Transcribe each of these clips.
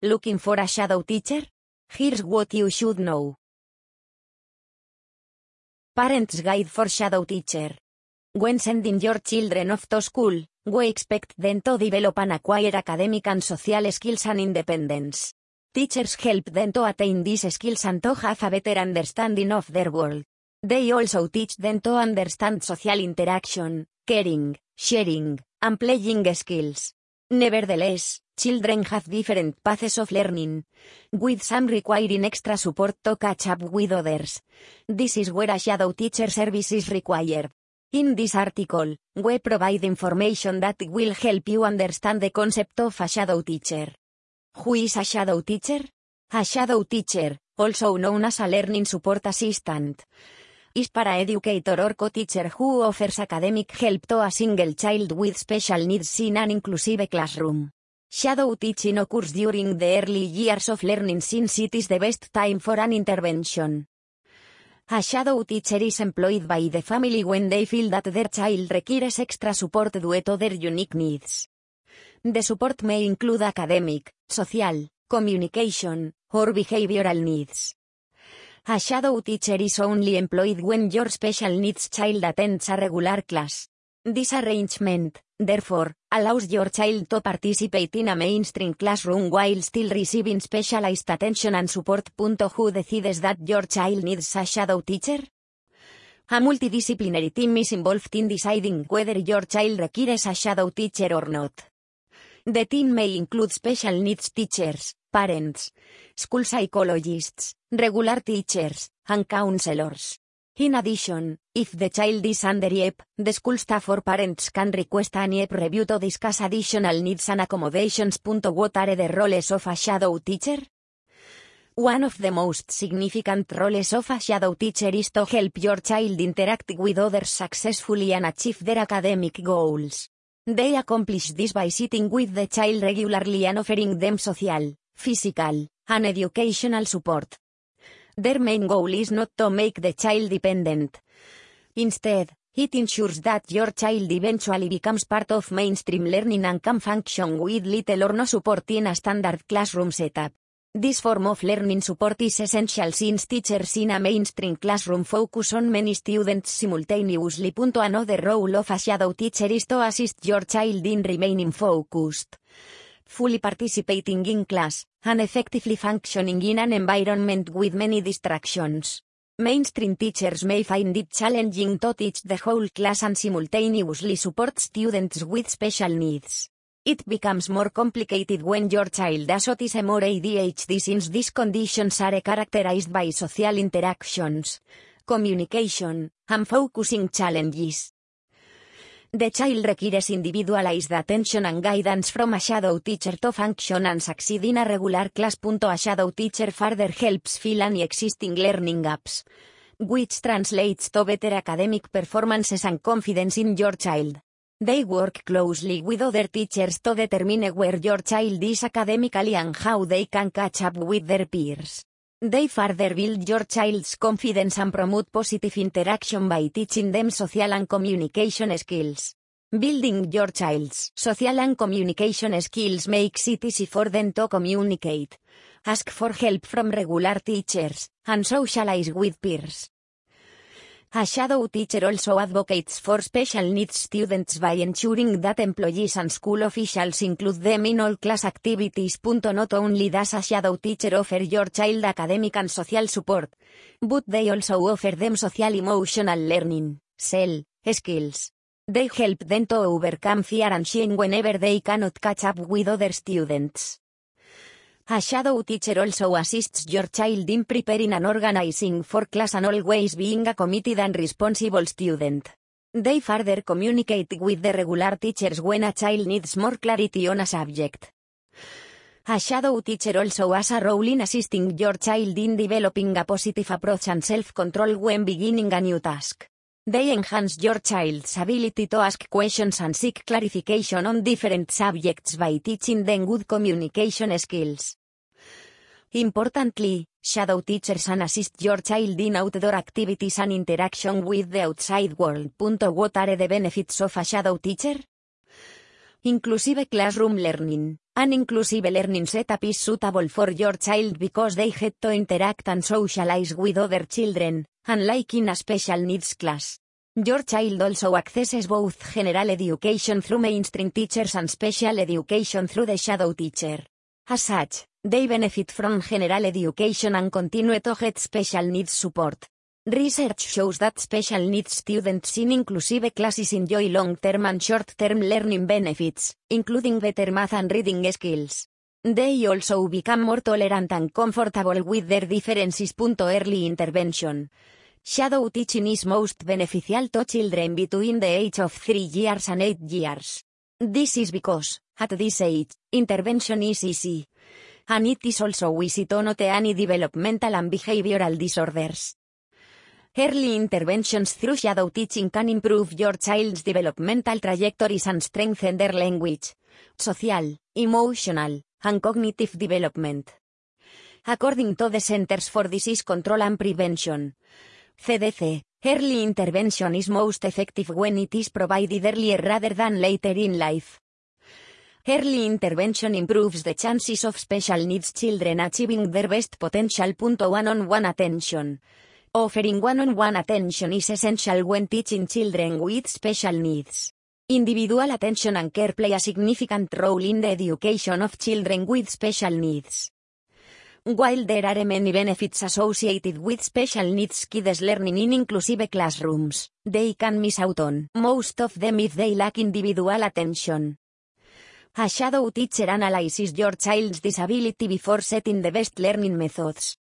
Looking for a shadow teacher? Here's what you should know. Parents Guide for Shadow Teacher. When sending your children off to school, we expect them to develop and acquire academic and social skills and independence. Teachers help them to attain these skills and to have a better understanding of their world. They also teach them to understand social interaction, caring, sharing, and playing skills. Nevertheless, children have different paths of learning, with some requiring extra support to catch up with others. This is where a shadow teacher service is required. In this article, we provide information that will help you understand the concept of a shadow teacher. Who is a shadow teacher? A shadow teacher, also known as a learning support assistant, is para-educator or co-teacher who offers academic help to a single child with special needs in an inclusive classroom. Shadow teaching occurs during the early years of learning since it is the best time for an intervention. A shadow teacher is employed by the family when they feel that their child requires extra support due to their unique needs. The support may include academic, social, communication, or behavioral needs. A shadow teacher is only employed when your special needs child attends a regular class. This arrangement, therefore, allows your child to participate in a mainstream classroom while still receiving specialized attention and support. Who decides that your child needs a shadow teacher? A multidisciplinary team is involved in deciding whether your child requires a shadow teacher or not. The team may include special needs teachers, parents, school psychologists, regular teachers, and counselors. In addition, if the child is under IEP, the school staff or parents can request an IEP review to discuss additional needs and accommodations. What are the roles of a shadow teacher? One of the most significant roles of a shadow teacher is to help your child interact with others successfully and achieve their academic goals. They accomplish this by sitting with the child regularly and offering them social, physical, and educational support. Their main goal is not to make the child dependent. Instead, it ensures that your child eventually becomes part of mainstream learning and can function with little or no support in a standard classroom setup. This form of learning support is essential since teachers in a mainstream classroom focus on many students simultaneously. Another role of a shadow teacher is to assist your child in remaining focused fully participating in class, and effectively functioning in an environment with many distractions. Mainstream teachers may find it challenging to teach the whole class and simultaneously support students with special needs. It becomes more complicated when your child has autism or ADHD since these conditions are characterized by social interactions, communication, and focusing challenges. The child requires individualized attention and guidance from a shadow teacher to function and succeed in a regular class. A shadow teacher further helps fill any existing learning gaps, which translates to better academic performances and confidence in your child. They work closely with other teachers to determine where your child is academically and how they can catch up with their peers. They further build your child's confidence and promote positive interaction by teaching them social and communication skills. Building your child's social and communication skills makes it easy for them to communicate, ask for help from regular teachers, and socialize with peers. A shadow teacher also advocates for special needs students by ensuring that employees and school officials include them in all class activities. Not only does a shadow teacher offer your child academic and social support, but they also offer them social emotional learning, SEL, skills. They help them to overcome fear and shame whenever they cannot catch up with other students. A shadow teacher also assists your child in preparing and organizing for class and always being a committed and responsible student. They further communicate with the regular teachers when a child needs more clarity on a subject. A shadow teacher also has a role in assisting your child in developing a positive approach and self-control when beginning a new task. They enhance your child's ability to ask questions and seek clarification on different subjects by teaching them good communication skills. Importantly, shadow teachers can assist your child in outdoor activities and interaction with the outside world. What are the benefits of a shadow teacher? Inclusive classroom learning. An inclusive learning setup is suitable for your child because they get to interact and socialize with other children, unlike in a special needs class. Your child also accesses both general education through mainstream teachers and special education through the shadow teacher. As such, they benefit from general education and continue to get special needs support. Research shows that special needs students in inclusive classes enjoy long-term and short-term learning benefits, including better math and reading skills. They also become more tolerant and comfortable with their differences. Early intervention. Shadow teaching is most beneficial to children between the age of 3 years and 8 years. This is because, at this age, intervention is easy. And it is also to note any developmental and behavioral disorders. Early interventions through shadow teaching can improve your child's developmental trajectories and strengthen their language, social, emotional, and cognitive development. According to the Centers for Disease Control and Prevention, CDC, early intervention is most effective when it is provided earlier rather than later in life. Early intervention improves the chances of special needs children achieving their best potential. One-on-one attention. Offering one-on-one attention is essential when teaching children with special needs. Individual attention and care play a significant role in the education of children with special needs. While there are many benefits associated with special needs kids learning in inclusive classrooms, they can miss out on most of them if they lack individual attention. A shadow teacher analyzes your child's disability before setting the best learning methods.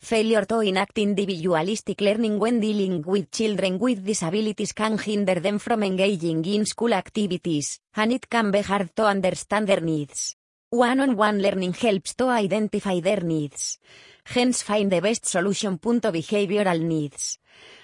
Failure to enact individualistic learning when dealing with children with disabilities can hinder them from engaging in school activities, and it can be hard to understand their needs. One-on-one learning helps to identify their needs. Hence find the best solution. Behavioral needs.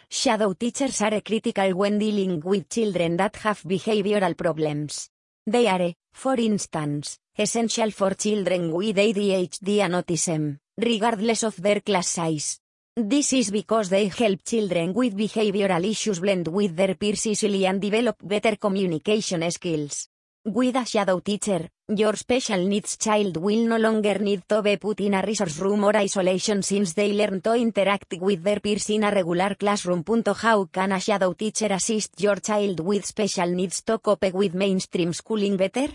Shadow teachers are critical when dealing with children that have behavioral problems. They are, for instance, essential for children with ADHD and autism, regardless of their class size. This is because they help children with behavioral issues blend with their peers easily and develop better communication skills. With a shadow teacher, your special needs child will no longer need to be put in a resource room or isolation since they learn to interact with their peers in a regular classroom. How can a shadow teacher assist your child with special needs to cope with mainstream schooling better?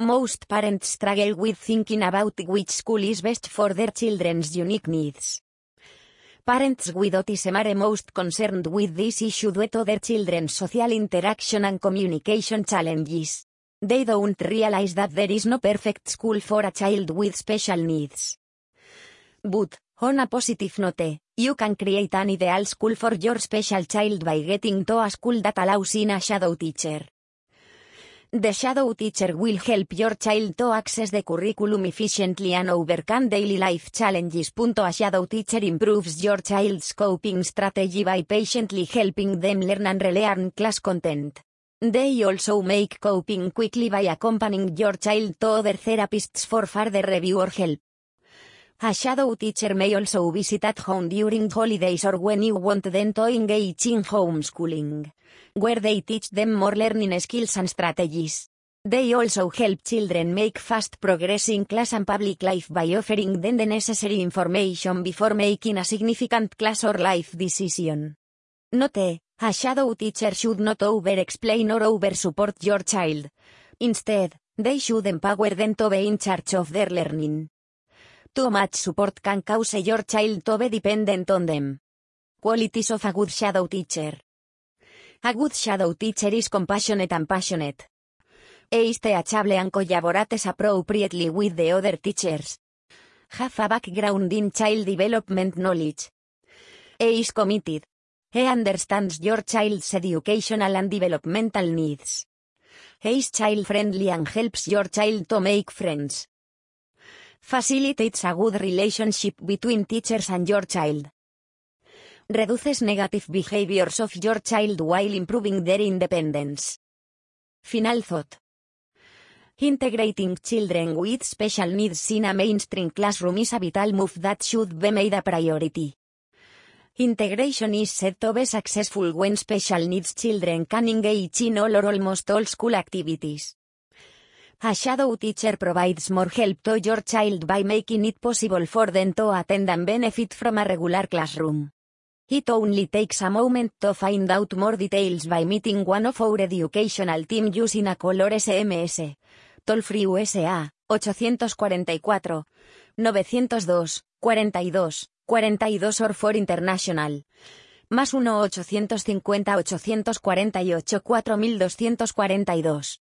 Most parents struggle with thinking about which school is best for their children's unique needs. Parents with autism are most concerned with this issue due to their children's social interaction and communication challenges. They don't realize that there is no perfect school for a child with special needs. But, on a positive note, you can create an ideal school for your special child by getting to a school that allows in a shadow teacher. The shadow teacher will help your child to access the curriculum efficiently and overcome daily life challenges. A shadow teacher improves your child's coping strategy by patiently helping them learn and relearn class content. They also make coping quickly by accompanying your child to other therapists for further review or help. A shadow teacher may also visit at home during holidays or when you want them to engage in homeschooling, where they teach them more learning skills and strategies. They also help children make fast progress in class and public life by offering them the necessary information before making a significant class or life decision. Note, a shadow teacher should not over-explain or over-support your child. Instead, they should empower them to be in charge of their learning. Too much support can cause your child to be dependent on them. Qualities of a good shadow teacher. A good shadow teacher is compassionate and passionate. Is teachable and collaborates appropriately with the other teachers. Have a background in child development knowledge. Is committed. He understands your child's educational and developmental needs. He is child-friendly and helps your child to make friends. Facilitates a good relationship between teachers and your child. Reduces negative behaviors of your child while improving their independence. Final thought. Integrating children with special needs in a mainstream classroom is a vital move that should be made a priority. Integration is said to be successful when special needs children can engage in all or almost all school activities. A shadow teacher provides more help to your child by making it possible for them to attend and benefit from a regular classroom. It only takes a moment to find out more details by meeting one of our educational team using a color SMS. Toll Free USA, 844 902 42 42 or for international. Más 1-850-848-4242.